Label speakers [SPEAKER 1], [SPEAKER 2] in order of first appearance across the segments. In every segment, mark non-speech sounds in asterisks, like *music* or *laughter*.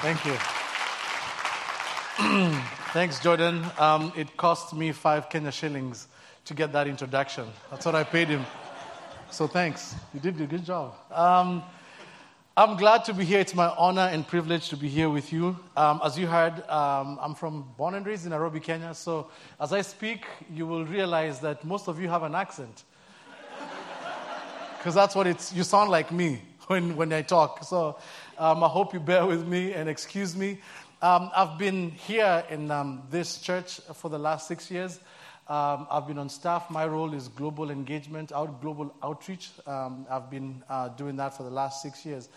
[SPEAKER 1] Thank you. *clears throat* Thanks, Jordan. Um, it cost me five Kenya shillings to get that introduction. That's what I paid him. So thanks. You did a good job. Um, I'm glad to be here. It's my honor and privilege to be here with you. Um, as you heard, um, I'm from born and raised in Nairobi, Kenya. So as I speak, you will realize that most of you have an accent. *laughs* Because that's what it's, you sound like me when, when I talk. So um, I hope you bear with me and excuse me. Um, I've been here in um, this church for the last six years. Um, I've been on staff. My role is global engagement, out global outreach. Um, I've been uh, doing that for the last six years.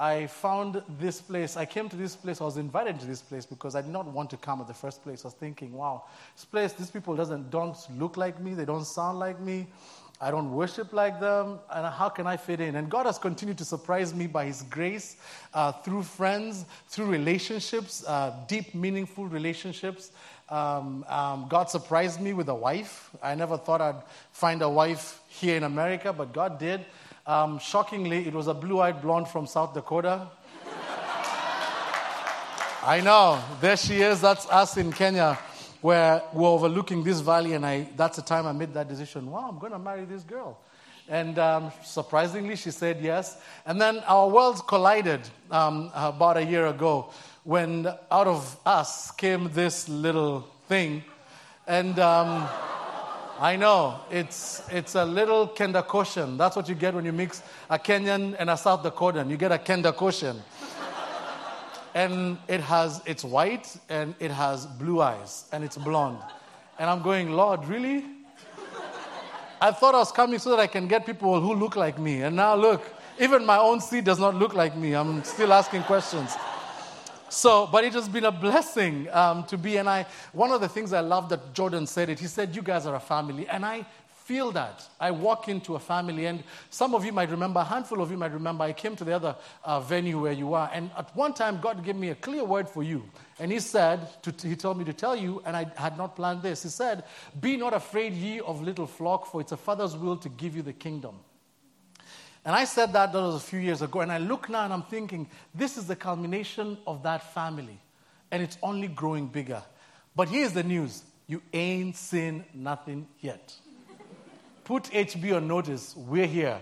[SPEAKER 1] I found this place. I came to this place. I was invited to this place because I did not want to come at the first place. I was thinking, wow, this place, these people doesn't don't look like me. They don't sound like me. I don't worship like them, and how can I fit in? And God has continued to surprise me by His grace uh, through friends, through relationships, uh, deep, meaningful relationships. Um, um, God surprised me with a wife. I never thought I'd find a wife here in America, but God did. Um, shockingly, it was a blue eyed blonde from South Dakota. *laughs* I know, there she is. That's us in Kenya where we're overlooking this valley, and I, that's the time I made that decision. Wow, I'm going to marry this girl. And um, surprisingly, she said yes. And then our worlds collided um, about a year ago when out of us came this little thing. And um, I know, it's, it's a little Kenda That's what you get when you mix a Kenyan and a South Dakotan. You get a Kenda and it has it's white and it has blue eyes and it's blonde. And i'm going lord really? I thought i was coming so that i can get people who look like me. And now look even my own seed does not look like me. I'm still asking questions. So but it has been a blessing um, to be and i one of the things i love that jordan said it he said you guys are a family. And i feel that. I walk into a family, and some of you might remember, a handful of you might remember, I came to the other uh, venue where you are, and at one time, God gave me a clear word for you. And He said, to, He told me to tell you, and I had not planned this. He said, Be not afraid, ye of little flock, for it's a father's will to give you the kingdom. And I said that, that was a few years ago, and I look now and I'm thinking, this is the culmination of that family, and it's only growing bigger. But here's the news you ain't seen nothing yet put HB on notice. We're here.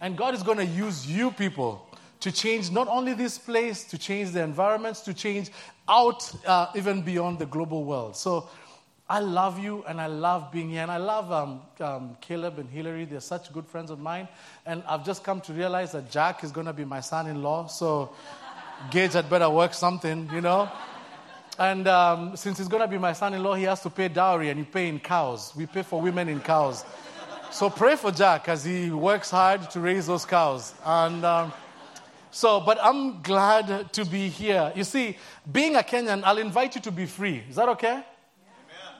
[SPEAKER 1] And God is going to use you people to change not only this place, to change the environments, to change out uh, even beyond the global world. So I love you and I love being here. And I love um, um, Caleb and Hillary. They're such good friends of mine. And I've just come to realize that Jack is going to be my son in law. So Gage had better work something, you know. And um, since he's going to be my son in law, he has to pay dowry and he pay in cows. We pay for women in cows. So pray for Jack as he works hard to raise those cows. And um, so, but I'm glad to be here. You see, being a Kenyan, I'll invite you to be free. Is that okay?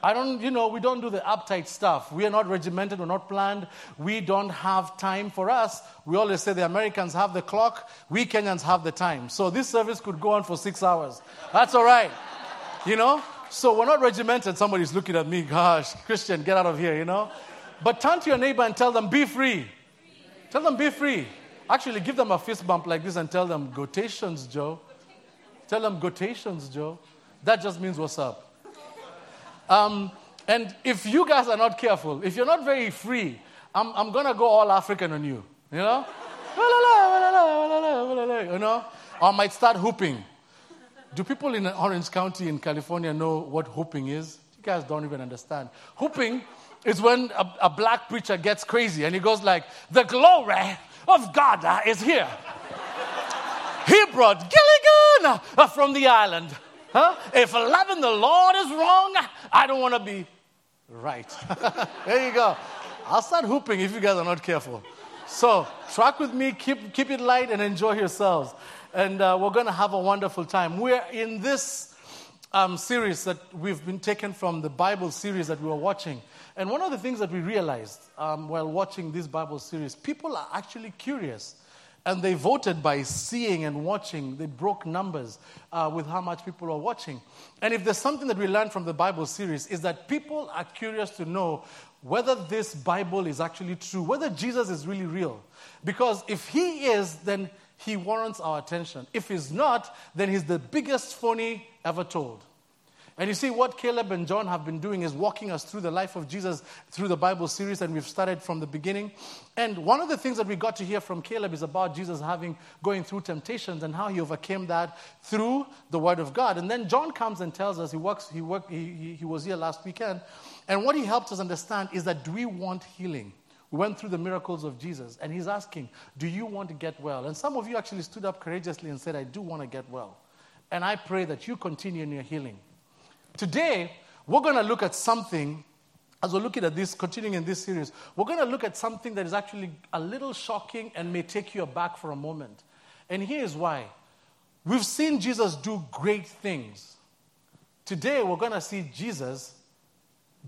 [SPEAKER 1] I don't, you know, we don't do the uptight stuff. We are not regimented, we're not planned. We don't have time for us. We always say the Americans have the clock, we Kenyans have the time. So this service could go on for six hours. That's all right. You know? So we're not regimented. Somebody's looking at me, gosh, Christian, get out of here, you know? But turn to your neighbor and tell them, be free. Tell them, be free. Actually, give them a fist bump like this and tell them, gotations, Joe. Tell them, gotations, Joe. That just means what's up. Um, and if you guys are not careful, if you're not very free, I'm, I'm going to go all African on you. You know? *laughs* you know? Or I might start hooping. Do people in Orange County in California know what hooping is? You guys don't even understand. Whooping is when a, a, black preacher gets crazy and he goes like, the glory of God uh, is here. he brought Gilligan uh, from the island. Huh? If loving the Lord is wrong, I don't want to be right. *laughs* there you go. I'll start hooping if you guys are not careful. So, track with me, keep, keep it light, and enjoy yourselves. And uh, we're going to have a wonderful time. We're in this um, series that we've been taken from the Bible series that we were watching. And one of the things that we realized um, while watching this Bible series, people are actually curious. And they voted by seeing and watching. They broke numbers uh, with how much people are watching. And if there's something that we learned from the Bible series, is that people are curious to know whether this Bible is actually true, whether Jesus is really real. Because if he is, then he warrants our attention. If he's not, then he's the biggest phony ever told. And you see, what Caleb and John have been doing is walking us through the life of Jesus through the Bible series, and we've started from the beginning. And one of the things that we got to hear from Caleb is about Jesus having going through temptations and how he overcame that through the Word of God. And then John comes and tells us he works. He worked. He, he, he was here last weekend, and what he helped us understand is that do we want healing? We went through the miracles of Jesus, and he's asking, Do you want to get well? And some of you actually stood up courageously and said, I do want to get well. And I pray that you continue in your healing. Today, we're going to look at something, as we're looking at this, continuing in this series, we're going to look at something that is actually a little shocking and may take you aback for a moment. And here's why we've seen Jesus do great things. Today, we're going to see Jesus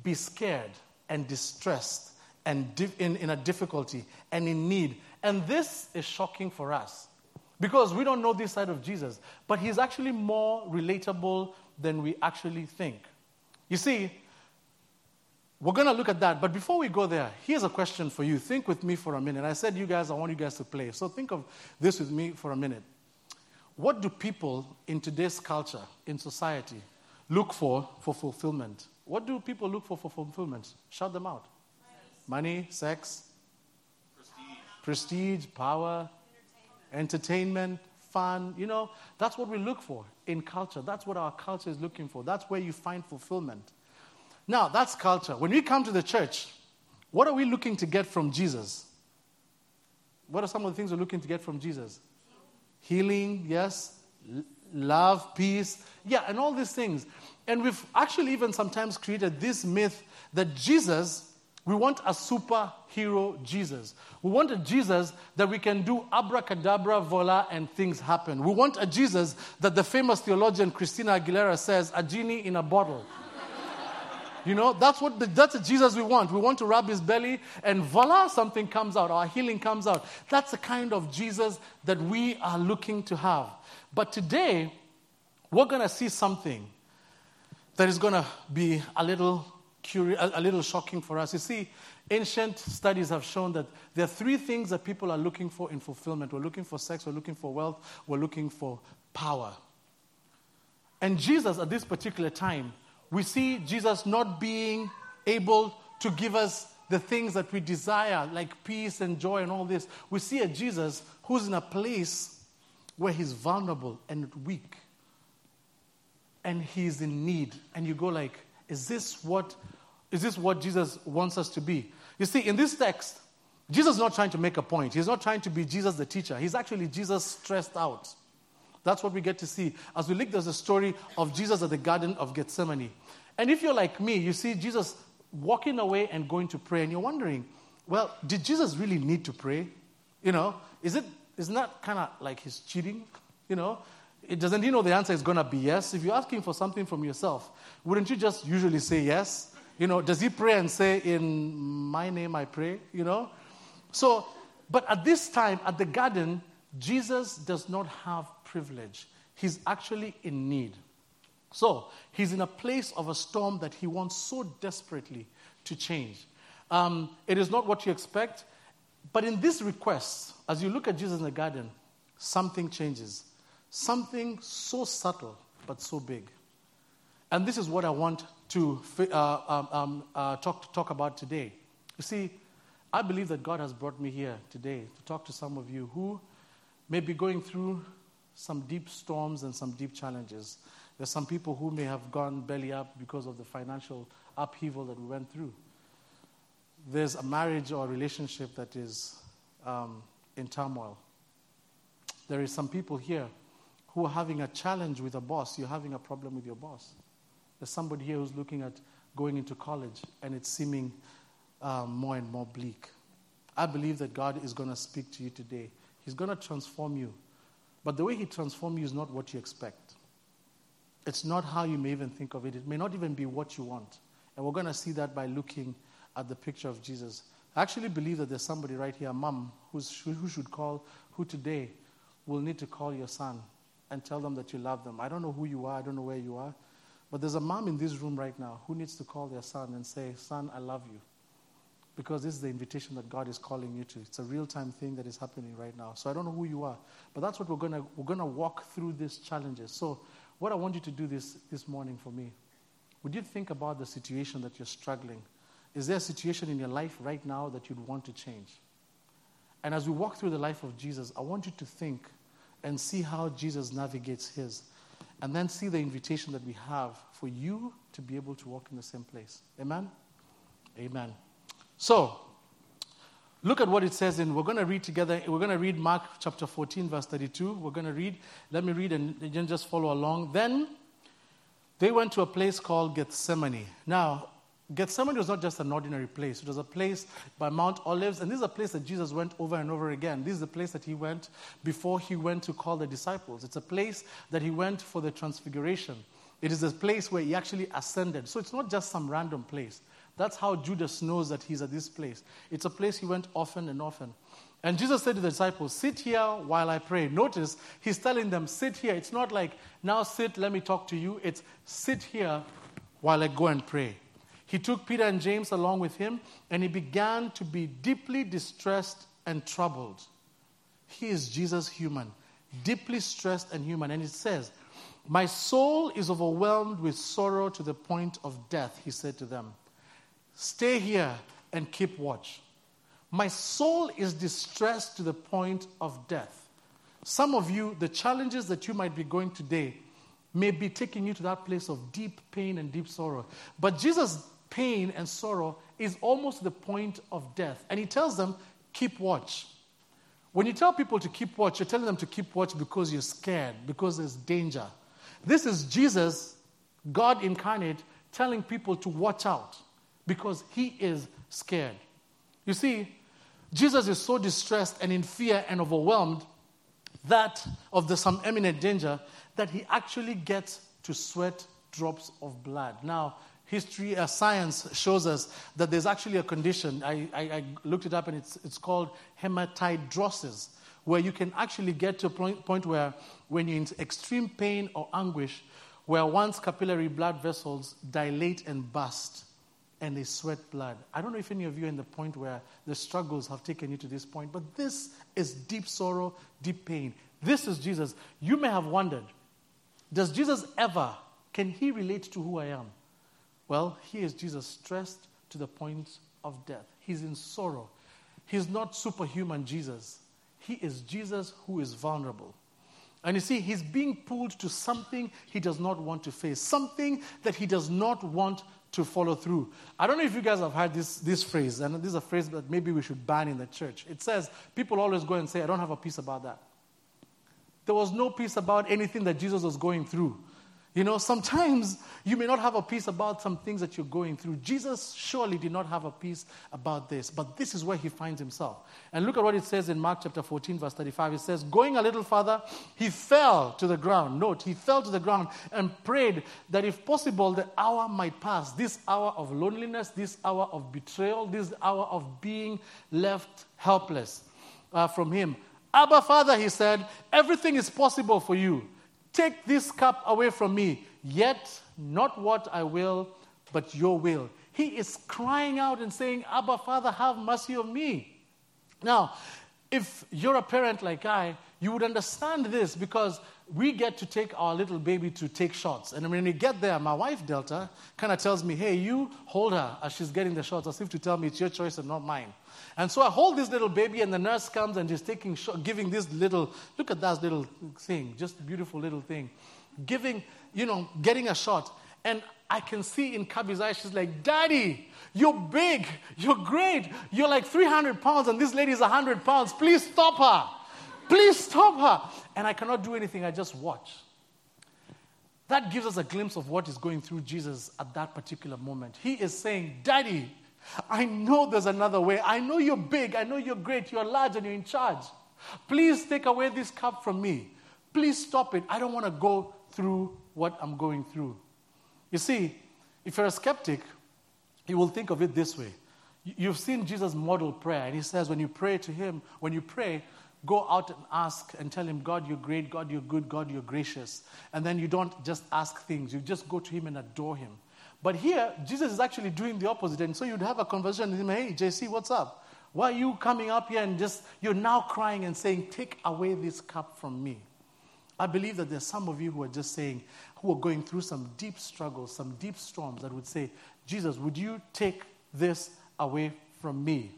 [SPEAKER 1] be scared and distressed and in, in a difficulty and in need. And this is shocking for us because we don't know this side of Jesus, but he's actually more relatable than we actually think. You see, we're going to look at that, but before we go there, here's a question for you. Think with me for a minute. I said, you guys, I want you guys to play. So think of this with me for a minute. What do people in today's culture, in society, look for for fulfillment? What do people look for for fulfillment? Shout them out. Money, Money sex, prestige, prestige power, entertainment. entertainment, fun. You know, that's what we look for in culture. That's what our culture is looking for. That's where you find fulfillment. Now, that's culture. When we come to the church, what are we looking to get from Jesus? What are some of the things we're looking to get from Jesus? Healing, yes. L- love, peace. Yeah, and all these things. And we've actually even sometimes created this myth that Jesus we want a superhero Jesus. We want a Jesus that we can do abracadabra, voila, and things happen. We want a Jesus that the famous theologian Christina Aguilera says, a genie in a bottle. You know, that's what the, that's a Jesus we want. We want to rub his belly and voila, something comes out, our healing comes out. That's the kind of Jesus that we are looking to have. But today, we're going to see something that is going to be a little curious, a, little shocking for us. You see, ancient studies have shown that there are three things that people are looking for in fulfillment we're looking for sex, we're looking for wealth, we're looking for power. And Jesus, at this particular time, we see Jesus not being able to give us the things that we desire, like peace and joy and all this. We see a Jesus who's in a place where he's vulnerable and weak. And he's in need. And you go like, is this what is this what Jesus wants us to be? You see, in this text, Jesus is not trying to make a point. He's not trying to be Jesus the teacher. He's actually Jesus stressed out. That's what we get to see. As we look, there's a story of Jesus at the Garden of Gethsemane. And if you're like me, you see Jesus walking away and going to pray, and you're wondering, well, did Jesus really need to pray? You know, is it isn't that kind of like he's cheating? You know, it doesn't he know the answer is going to be yes? If you're asking for something from yourself, wouldn't you just usually say yes? You know, does he pray and say, In my name I pray? You know? So, but at this time, at the garden, Jesus does not have privilege. He's actually in need. So, he's in a place of a storm that he wants so desperately to change. Um, it is not what you expect, but in this request, as you look at Jesus in the garden, something changes. Something so subtle, but so big. And this is what I want to uh, um, um, uh, talk, talk about today. You see, I believe that God has brought me here today to talk to some of you who may be going through some deep storms and some deep challenges. There's some people who may have gone belly up because of the financial upheaval that we went through. There's a marriage or a relationship that is um, in turmoil. There is some people here who are having a challenge with a boss. You're having a problem with your boss. There's somebody here who's looking at going into college and it's seeming um, more and more bleak. I believe that God is going to speak to you today. He's going to transform you. But the way He transforms you is not what you expect. It's not how you may even think of it. It may not even be what you want. And we're going to see that by looking at the picture of Jesus. I actually believe that there's somebody right here, mom, who's, who should call, who today will need to call your son and tell them that you love them. I don't know who you are, I don't know where you are. But there's a mom in this room right now who needs to call their son and say, Son, I love you. because this is the invitation that God is calling you to. It's a real time thing that is happening right now. So I don't know who you are, but that's what we're going to we're to walk through these challenges. So what I want you to do this this morning for me, would you think about the situation that you're struggling? Is there a situation in your life right now that you'd want to change? And as we walk through the life of Jesus, I want you to think and see how Jesus navigates his. And then see the invitation that we have for you to be able to walk in the same place. Amen? Amen. So, look at what it says in, we're going to read together, we're going to read Mark chapter 14, verse 32. We're going to read, let me read and then just follow along. Then they went to a place called Gethsemane. Now, Gethsemane was not just an ordinary place. It was a place by Mount Olives, and this is a place that Jesus went over and over again. This is the place that he went before he went to call the disciples. It's a place that he went for the transfiguration. It is a place where he actually ascended. So it's not just some random place. That's how Judas knows that he's at this place. It's a place he went often and often. And Jesus said to the disciples, Sit here while I pray. Notice he's telling them, Sit here. It's not like, Now sit, let me talk to you. It's sit here while I go and pray. He took Peter and James along with him, and he began to be deeply distressed and troubled. He is Jesus human, deeply stressed and human. And it says, My soul is overwhelmed with sorrow to the point of death, he said to them. Stay here and keep watch. My soul is distressed to the point of death. Some of you, the challenges that you might be going today may be taking you to that place of deep pain and deep sorrow. But Jesus' pain and sorrow is almost the point of death. And he tells them, keep watch. When you tell people to keep watch, you're telling them to keep watch because you're scared, because there's danger. This is Jesus, God incarnate, telling people to watch out because he is scared. You see, Jesus is so distressed and in fear and overwhelmed that of the some imminent danger that he actually gets to sweat drops of blood. Now, history, uh, science shows us that there's actually a condition. I, I, I, looked it up and it's, it's called hematidrosis, where you can actually get to a point, point where when you're in extreme pain or anguish, where one's capillary blood vessels dilate and burst and they sweat blood. I don't know if any of you are in the point where the struggles have taken you to this point, but this is deep sorrow, deep pain. This is Jesus. You may have wondered, does Jesus ever, can he relate to who I am? Well, he is Jesus stressed to the point of death. He's in sorrow. He's not superhuman Jesus. He is Jesus who is vulnerable. And you see, he's being pulled to something he does not want to face, something that he does not want to follow through. I don't know if you guys have heard this, this phrase, and this is a phrase that maybe we should ban in the church. It says, people always go and say, I don't have a peace about that. There was no peace about anything that Jesus was going through. You know, sometimes you may not have a peace about some things that you're going through. Jesus surely did not have a peace about this, but this is where he finds himself. And look at what it says in Mark chapter 14, verse 35. It says, Going a little further, he fell to the ground. Note, he fell to the ground and prayed that if possible, the hour might pass. This hour of loneliness, this hour of betrayal, this hour of being left helpless uh, from him. Abba, Father, he said, everything is possible for you. Take this cup away from me, yet not what I will, but your will. He is crying out and saying, Abba, Father, have mercy on me. Now, if you're a parent like I, you would understand this because we get to take our little baby to take shots. And when we get there, my wife, Delta, kind of tells me, hey, you hold her as she's getting the shots, as if to tell me it's your choice and not mine. And so I hold this little baby, and the nurse comes and she's taking, giving this little, look at that little thing, just beautiful little thing, giving, you know, getting a shot. And I can see in Kabi's eyes, she's like, Daddy, you're big, you're great, you're like 300 pounds, and this lady is 100 pounds. Please stop her. Please stop her. And I cannot do anything, I just watch. That gives us a glimpse of what is going through Jesus at that particular moment. He is saying, Daddy, I know there's another way. I know you're big. I know you're great. You're large and you're in charge. Please take away this cup from me. Please stop it. I don't want to go through what I'm going through. You see, if you're a skeptic, you will think of it this way. You've seen Jesus model prayer, and he says, when you pray to him, when you pray, go out and ask and tell him, God, you're great, God, you're good, God, you're gracious. And then you don't just ask things, you just go to him and adore him. But here, Jesus is actually doing the opposite. And so you'd have a conversation with him hey, JC, what's up? Why are you coming up here and just, you're now crying and saying, take away this cup from me? I believe that there's some of you who are just saying, who are going through some deep struggles, some deep storms that would say, Jesus, would you take this away from me?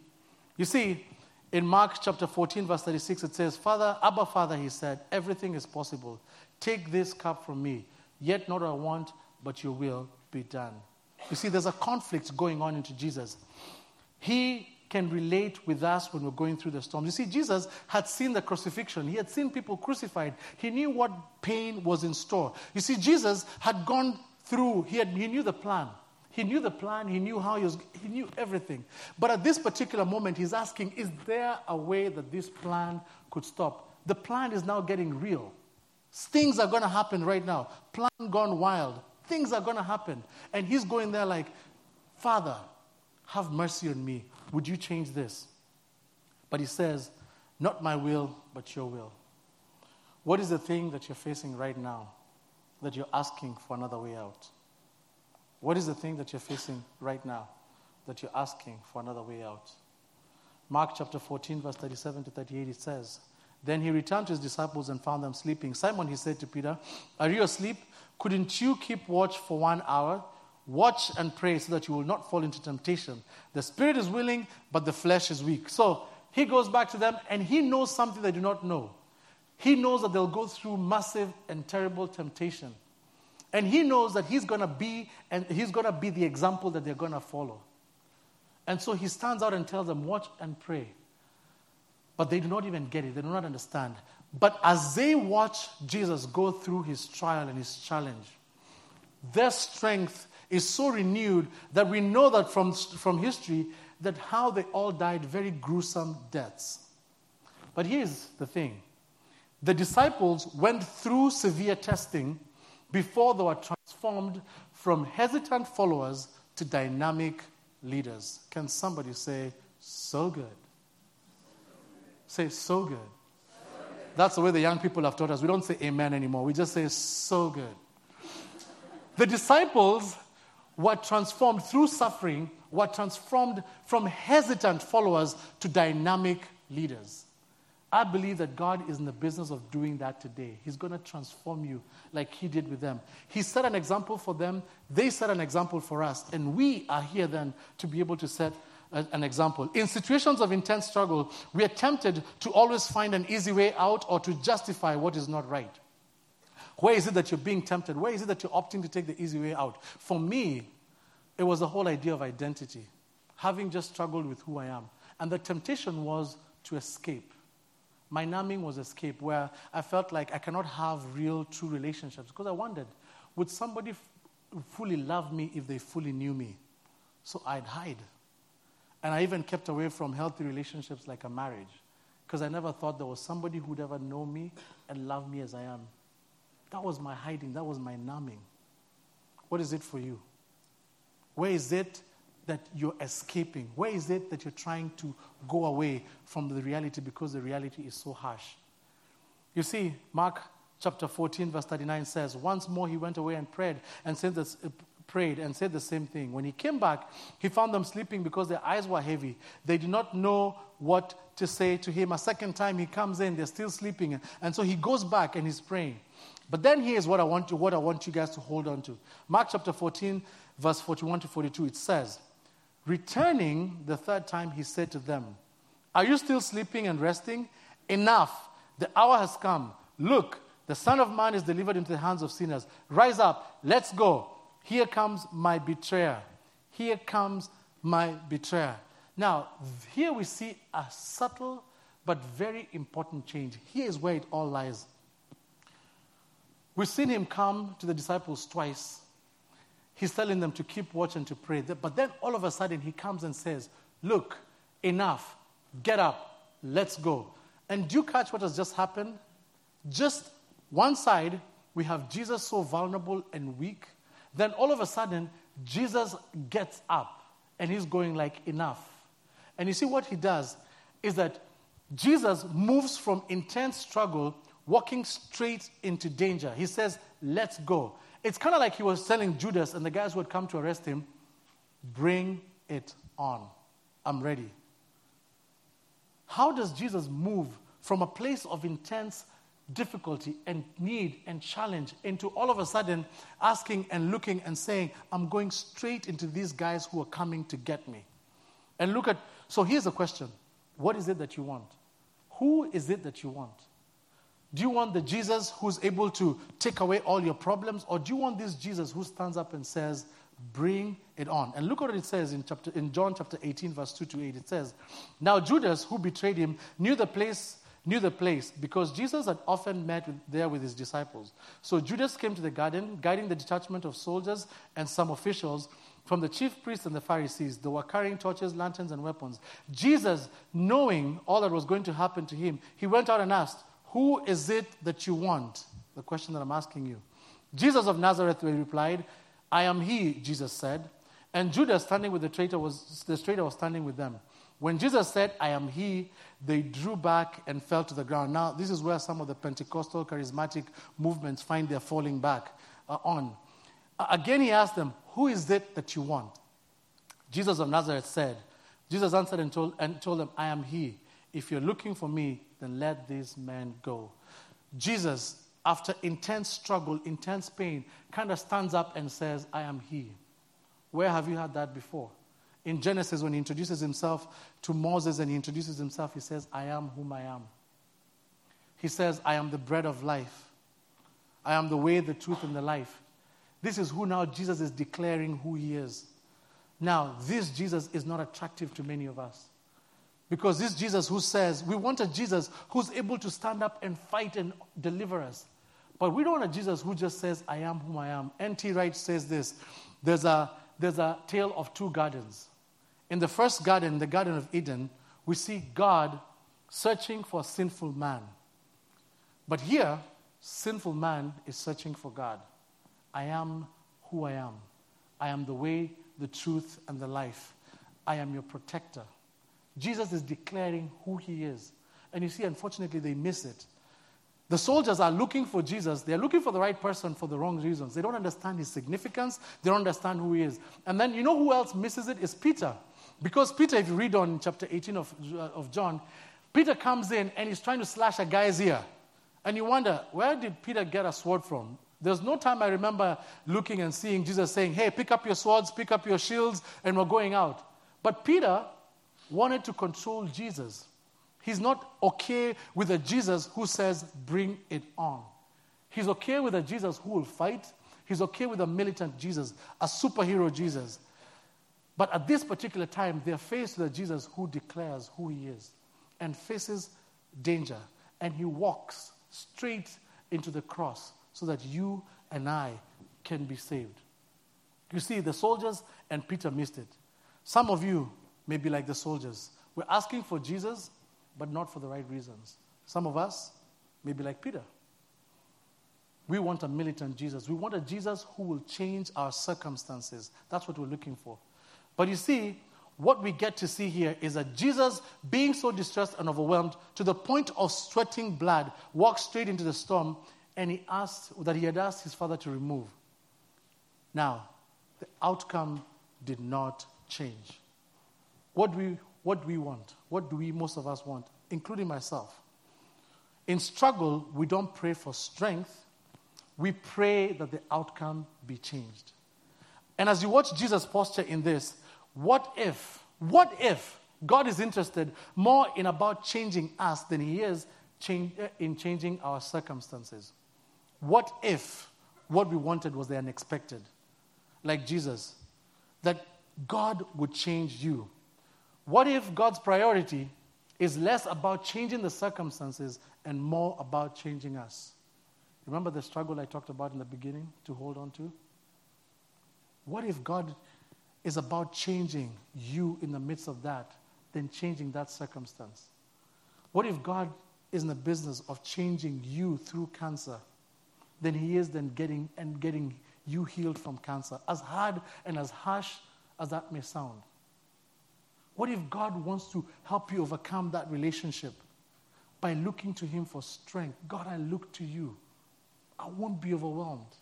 [SPEAKER 1] You see, in Mark chapter 14, verse 36, it says, Father, Abba Father, he said, everything is possible. Take this cup from me. Yet not I want, but your will be done. You see, there's a conflict going on into Jesus. He can relate with us when we're going through the storms. You see, Jesus had seen the crucifixion, he had seen people crucified, he knew what pain was in store. You see, Jesus had gone through, he, had, he knew the plan. He knew the plan, he knew how he was, he knew everything. But at this particular moment, he's asking, Is there a way that this plan could stop? The plan is now getting real. Things are going to happen right now. Plan gone wild. Things are going to happen. And he's going there like, Father, have mercy on me. Would you change this? But he says, Not my will, but your will. What is the thing that you're facing right now that you're asking for another way out? What is the thing that you're facing right now that you're asking for another way out? Mark chapter 14, verse 37 to 38, it says, Then he returned to his disciples and found them sleeping. Simon, he said to Peter, Are you asleep? Couldn't you keep watch for one hour? Watch and pray so that you will not fall into temptation. The spirit is willing, but the flesh is weak. So he goes back to them and he knows something they do not know. He knows that they'll go through massive and terrible temptation. And he knows that he's going to be and he's going to be the example that they're going to follow. And so he stands out and tells them, "Watch and pray." But they do not even get it. They do not understand. But as they watch Jesus go through his trial and his challenge, their strength is so renewed that we know that from, from history that how they all died very gruesome deaths. But here's the thing the disciples went through severe testing before they were transformed from hesitant followers to dynamic leaders. Can somebody say, so good? Say, so good. That's the way the young people have taught us. We don't say amen anymore. We just say, so good. The disciples were transformed through suffering, were transformed from hesitant followers to dynamic leaders. I believe that God is in the business of doing that today. He's going to transform you like He did with them. He set an example for them, they set an example for us, and we are here then to be able to set an example. In situations of intense struggle, we are tempted to always find an easy way out or to justify what is not right. Where is it that you're being tempted? Where is it that you're opting to take the easy way out? For me, it was the whole idea of identity, having just struggled with who I am. And the temptation was to escape. My numbing was escape, where I felt like I cannot have real, true relationships because I wondered, would somebody f- fully love me if they fully knew me? So I'd hide. And I even kept away from healthy relationships like a marriage because I never thought there was somebody who'd ever know me and love me as I am. That was my hiding, that was my numbing. What is it for you? Where is it that you're escaping? Where is it that you're trying to go away from the reality because the reality is so harsh? You see, Mark chapter 14, verse 39 says, Once more he went away and prayed and said this, uh, prayed and said the same thing. When he came back, he found them sleeping because their eyes were heavy. They did not know what to say to him. A second time he comes in, they're still sleeping. And so he goes back and he's praying. But then here's what I want to, what I want you guys to hold on to. Mark chapter 14, verse 41 to 42, it says, Returning the third time, he said to them, Are you still sleeping and resting? Enough. The hour has come. Look, the Son of Man is delivered into the hands of sinners. Rise up. Let's go. Here comes my betrayer. Here comes my betrayer. Now, here we see a subtle but very important change. Here is where it all lies. We've seen him come to the disciples twice. He's telling them to keep watch and to pray. But then all of a sudden he comes and says, Look, enough. Get up. Let's go. And do you catch what has just happened? Just one side, we have Jesus so vulnerable and weak. Then all of a sudden, Jesus gets up and he's going like, Enough. And you see what he does is that Jesus moves from intense struggle walking straight into danger. He says, Let's go. It's kind of like he was telling Judas and the guys who had come to arrest him, Bring it on. I'm ready. How does Jesus move from a place of intense difficulty and need and challenge into all of a sudden asking and looking and saying, I'm going straight into these guys who are coming to get me? And look at, so here's the question What is it that you want? Who is it that you want? Do you want the Jesus who's able to take away all your problems, or do you want this Jesus who stands up and says, Bring it on? And look what it says in, chapter, in John chapter 18, verse 2 to 8. It says, Now Judas, who betrayed him, knew the place knew the place because Jesus had often met with, there with his disciples. So Judas came to the garden, guiding the detachment of soldiers and some officials from the chief priests and the Pharisees. They were carrying torches, lanterns, and weapons. Jesus, knowing all that was going to happen to him, he went out and asked, who is it that you want? The question that I'm asking you. Jesus of Nazareth replied, I am he, Jesus said. And Judas, standing with the traitor, was the traitor was standing with them. When Jesus said, I am he, they drew back and fell to the ground. Now, this is where some of the Pentecostal charismatic movements find their falling back uh, on. Uh, again, he asked them, Who is it that you want? Jesus of Nazareth said, Jesus answered and told, and told them, I am he. If you're looking for me, then let these men go. Jesus, after intense struggle, intense pain, kind of stands up and says, I am He. Where have you heard that before? In Genesis, when he introduces himself to Moses and he introduces himself, he says, I am whom I am. He says, I am the bread of life. I am the way, the truth, and the life. This is who now Jesus is declaring who he is. Now, this Jesus is not attractive to many of us. Because this Jesus who says, we want a Jesus who's able to stand up and fight and deliver us. But we don't want a Jesus who just says, I am whom I am. N.T. Wright says this there's a, there's a tale of two gardens. In the first garden, the Garden of Eden, we see God searching for sinful man. But here, sinful man is searching for God. I am who I am. I am the way, the truth, and the life. I am your protector. Jesus is declaring who he is. And you see, unfortunately, they miss it. The soldiers are looking for Jesus. They're looking for the right person for the wrong reasons. They don't understand his significance. They don't understand who he is. And then you know who else misses it? Is Peter. Because Peter, if you read on chapter 18 of, uh, of John, Peter comes in and he's trying to slash a guy's ear. And you wonder, where did Peter get a sword from? There's no time I remember looking and seeing Jesus saying, Hey, pick up your swords, pick up your shields, and we're going out. But Peter wanted to control Jesus. He's not okay with a Jesus who says, bring it on. He's okay with a Jesus who will fight. He's okay with a militant Jesus, a superhero Jesus. But at this particular time, they're faced with a Jesus who declares who he is and faces danger. And he walks straight into the cross so that you and I can be saved. You see, the soldiers and Peter missed it. Some of you may be like the soldiers. We're asking for Jesus, but not for the right reasons. Some of us may be like Peter. We want a militant Jesus. We want a Jesus who will change our circumstances. That's what we're looking for. But you see, what we get to see here is that Jesus, being so distressed and overwhelmed to the point of sweating blood, walked straight into the storm and he asked that he had asked his father to remove. Now, the outcome did not change. What do we, what do we want? What do we, most of us want, including myself? In struggle, we don't pray for strength, we pray that the outcome be changed. And as you watch Jesus' posture in this, what if, what if God is interested more in about changing us than he is change, eh, in changing our circumstances? What if what we wanted was the unexpected? Like Jesus, that God would change you what if God's priority is less about changing the circumstances and more about changing us? Remember the struggle I talked about in the beginning to hold on to? What if God is about changing you in the midst of that than changing that circumstance? What if God is in the business of changing you through cancer than he is then getting and getting you healed from cancer? As hard and as harsh as that may sound. What if God wants to help you overcome that relationship by looking to Him for strength? God, I look to you. I won't be overwhelmed?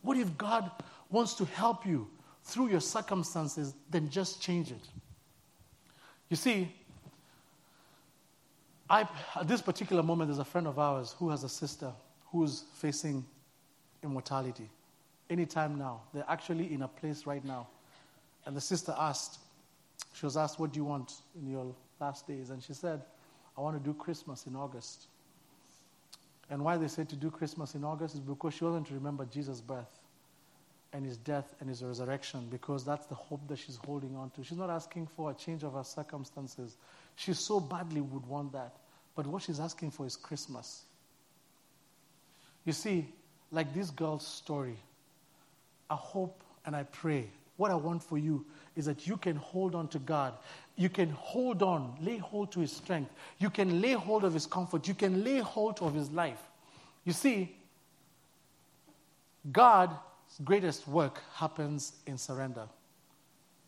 [SPEAKER 1] What if God wants to help you through your circumstances, then just change it? You see, I, at this particular moment, there's a friend of ours who has a sister who's facing immortality. Anytime now. They're actually in a place right now. And the sister asked, she was asked, What do you want in your last days? And she said, I want to do Christmas in August. And why they said to do Christmas in August is because she wanted to remember Jesus' birth and his death and his resurrection because that's the hope that she's holding on to. She's not asking for a change of her circumstances. She so badly would want that. But what she's asking for is Christmas. You see, like this girl's story, I hope and I pray. What I want for you is that you can hold on to God. You can hold on, lay hold to His strength. You can lay hold of His comfort. You can lay hold of His life. You see, God's greatest work happens in surrender.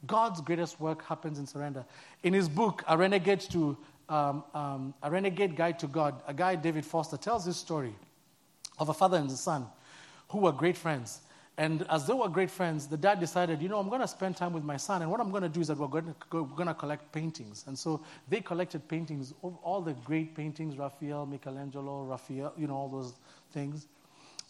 [SPEAKER 1] God's greatest work happens in surrender. In his book, A Renegade to um, um, A Renegade Guide to God, a guy David Foster tells this story of a father and a son who were great friends. And as they were great friends, the dad decided, you know, I'm going to spend time with my son, and what I'm going to do is that we're going to, we're going to collect paintings. And so they collected paintings, of all the great paintings, Raphael, Michelangelo, Raphael, you know, all those things.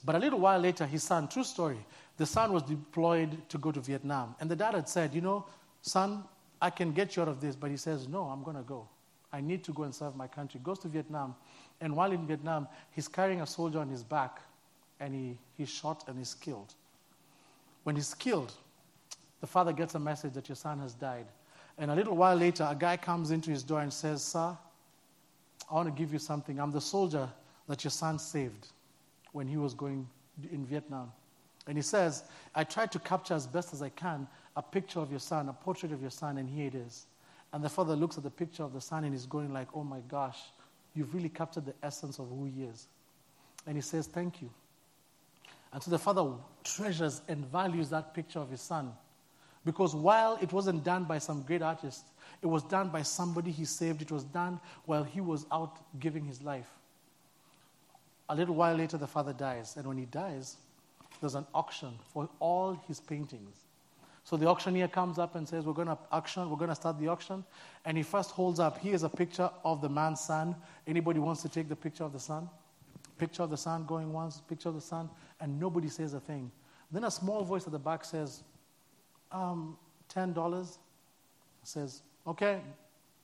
[SPEAKER 1] But a little while later, his son, true story, the son was deployed to go to Vietnam. And the dad had said, you know, son, I can get you out of this. But he says, no, I'm going to go. I need to go and serve my country. Goes to Vietnam. And while in Vietnam, he's carrying a soldier on his back, and he, he's shot and he's killed. When he's killed, the father gets a message that your son has died. And a little while later, a guy comes into his door and says, Sir, I want to give you something. I'm the soldier that your son saved when he was going in Vietnam. And he says, I tried to capture as best as I can a picture of your son, a portrait of your son, and here it is. And the father looks at the picture of the son and he's going like, oh my gosh, you've really captured the essence of who he is. And he says, thank you. And so the father treasures and values that picture of his son. Because while it wasn't done by some great artist, it was done by somebody he saved. It was done while he was out giving his life. A little while later, the father dies. And when he dies, there's an auction for all his paintings. So the auctioneer comes up and says, We're going to auction, we're going to start the auction. And he first holds up, here's a picture of the man's son. Anybody wants to take the picture of the son? Picture of the son going once, picture of the son, and nobody says a thing. Then a small voice at the back says, um, $10. Says, okay,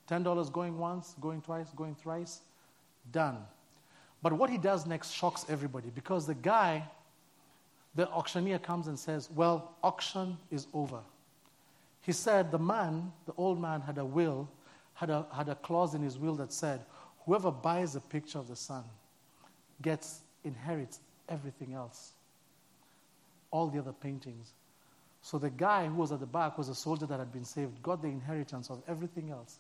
[SPEAKER 1] $10 going once, going twice, going thrice, done. But what he does next shocks everybody because the guy, the auctioneer comes and says, Well, auction is over. He said the man, the old man, had a will, had a, had a clause in his will that said, Whoever buys a picture of the son gets, inherits everything else. All the other paintings. So the guy who was at the back was a soldier that had been saved, got the inheritance of everything else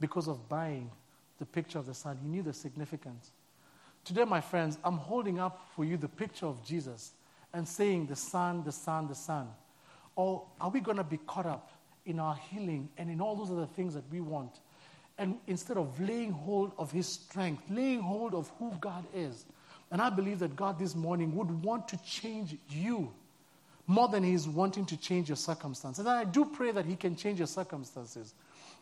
[SPEAKER 1] because of buying the picture of the Son. He knew the significance. Today, my friends, I'm holding up for you the picture of Jesus and saying, The Son, the Son, the Son. Or are we going to be caught up in our healing and in all those other things that we want? And instead of laying hold of His strength, laying hold of who God is, and I believe that God this morning would want to change you more than He's wanting to change your circumstances. And I do pray that He can change your circumstances.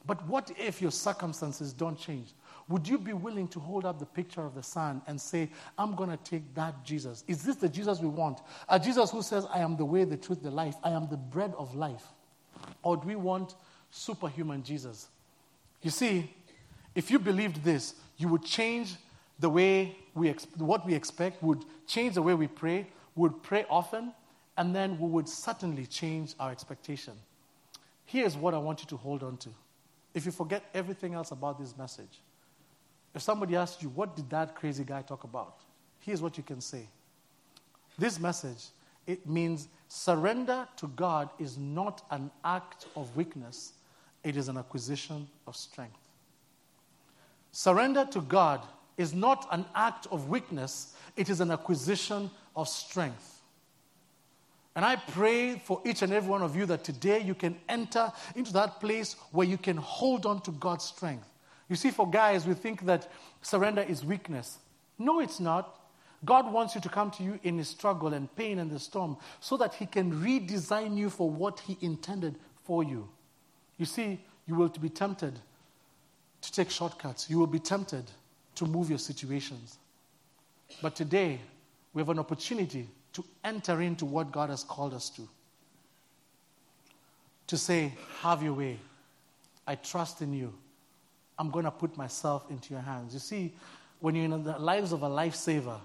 [SPEAKER 1] But what if your circumstances don't change? Would you be willing to hold up the picture of the Son and say, I'm going to take that Jesus? Is this the Jesus we want? A Jesus who says, I am the way, the truth, the life, I am the bread of life? Or do we want superhuman Jesus? You see, if you believed this, you would change the way we what we expect, would change the way we pray, would pray often, and then we would certainly change our expectation. Here's what I want you to hold on to. If you forget everything else about this message, if somebody asks you, What did that crazy guy talk about? Here's what you can say. This message, it means surrender to God is not an act of weakness, it is an acquisition of strength. Surrender to God is not an act of weakness, it is an acquisition of strength. And I pray for each and every one of you that today you can enter into that place where you can hold on to God's strength. You see, for guys, we think that surrender is weakness. No, it's not. God wants you to come to you in the struggle and pain and the storm so that He can redesign you for what He intended for you. You see, you will be tempted to take shortcuts, you will be tempted to move your situations. But today, we have an opportunity to enter into what God has called us to. To say, Have your way. I trust in you. I'm going to put myself into your hands. You see, when you're in the lives of a lifesaver,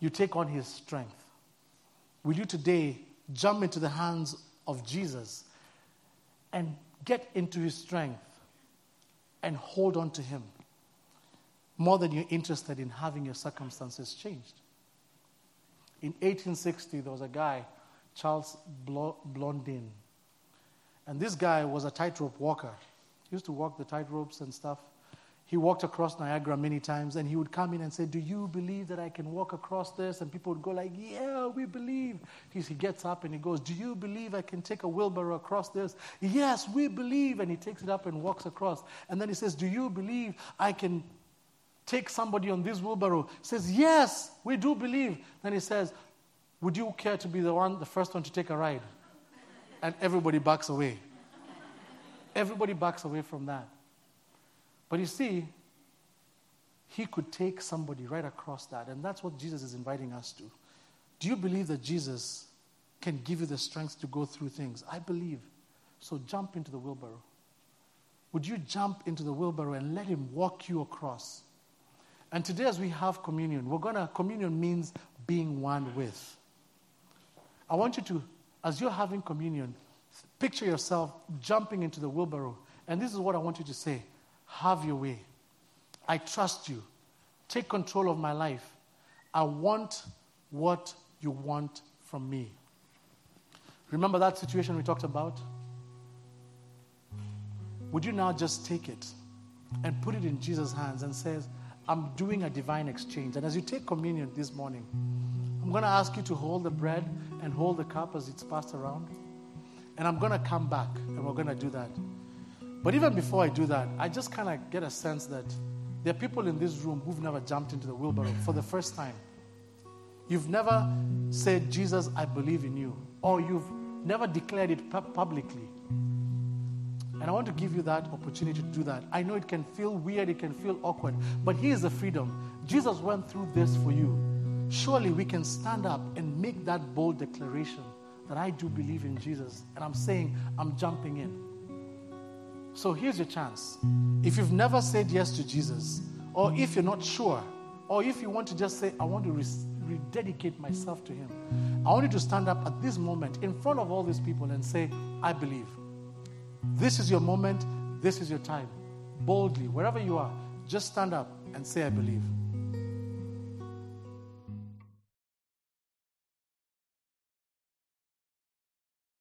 [SPEAKER 1] you take on his strength. Will you today jump into the hands of Jesus and get into his strength and hold on to him more than you're interested in having your circumstances changed? In 1860, there was a guy, Charles Blondin. And this guy was a tightrope walker. He used to walk the tightropes and stuff. He walked across Niagara many times and he would come in and say, Do you believe that I can walk across this? And people would go like, Yeah, we believe. He, he gets up and he goes, Do you believe I can take a wheelbarrow across this? Yes, we believe. And he takes it up and walks across. And then he says, Do you believe I can take somebody on this wheelbarrow? He says, Yes, we do believe. Then he says, Would you care to be the one, the first one to take a ride? And everybody backs away. Everybody backs away from that. But you see, he could take somebody right across that. And that's what Jesus is inviting us to. Do you believe that Jesus can give you the strength to go through things? I believe. So jump into the wheelbarrow. Would you jump into the wheelbarrow and let him walk you across? And today, as we have communion, we're going to, communion means being one with. I want you to, as you're having communion, picture yourself jumping into the wheelbarrow. And this is what I want you to say have your way. I trust you. Take control of my life. I want what you want from me. Remember that situation we talked about? Would you now just take it and put it in Jesus' hands and says, I'm doing a divine exchange. And as you take communion this morning, I'm going to ask you to hold the bread and hold the cup as it's passed around. And I'm going to come back and we're going to do that. But even before I do that, I just kind of get a sense that there are people in this room who've never jumped into the wheelbarrow for the first time. You've never said, Jesus, I believe in you. Or you've never declared it publicly. And I want to give you that opportunity to do that. I know it can feel weird, it can feel awkward, but here's the freedom. Jesus went through this for you. Surely we can stand up and make that bold declaration that I do believe in Jesus. And I'm saying, I'm jumping in. So here's your chance. If you've never said yes to Jesus, or if you're not sure, or if you want to just say, I want to rededicate myself to Him, I want you to stand up at this moment in front of all these people and say, I believe. This is your moment, this is your time. Boldly, wherever you are, just stand up and say, I believe.